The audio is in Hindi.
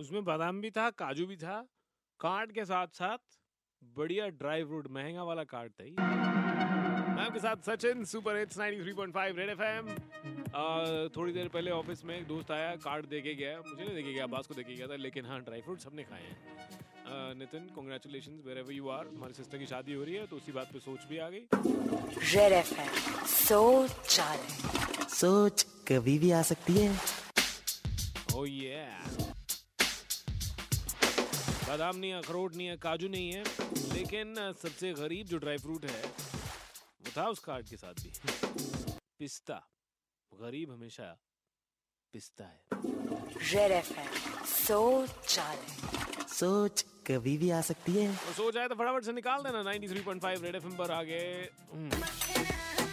उसमें बादाम भी था काजू भी था। कार्ड के साथ साथ बढ़िया ड्राई फ्रूट महँगा वाला कार्ड था ही मैं आपके साथ Sachin super hits 93.5 Red FM. थोड़ी देर पहले ऑफ़िस में एक दोस्त आया कार्ड दे के गया। मुझे नहीं दे के गया अब्बास को दे के गया था लेकिन हाँ ड्राई फ्रूट सबने खाए हैं। Nitin congratulation wherever you are हमारी सिस्टर की शादी हो रही है तो उसी बात पे सोच भी आ गई। रेड एफएम सोच सोच कभी भी आ सकती है। Oh yeah. बादाम नहीं है अखरोट नहीं है काजू नहीं है लेकिन सबसे गरीब जो ड्राई फ्रूट है वो था उस कार्ड के साथ भी। पिस्ता। गरीब हमेशा पिस्ता है। रेड एफएम सोच सोच कभी भी आ सकती है। तो सोच आए तो फटाफट से निकाल देना। 93.5 रेड एफएम पर आगे। हम्म।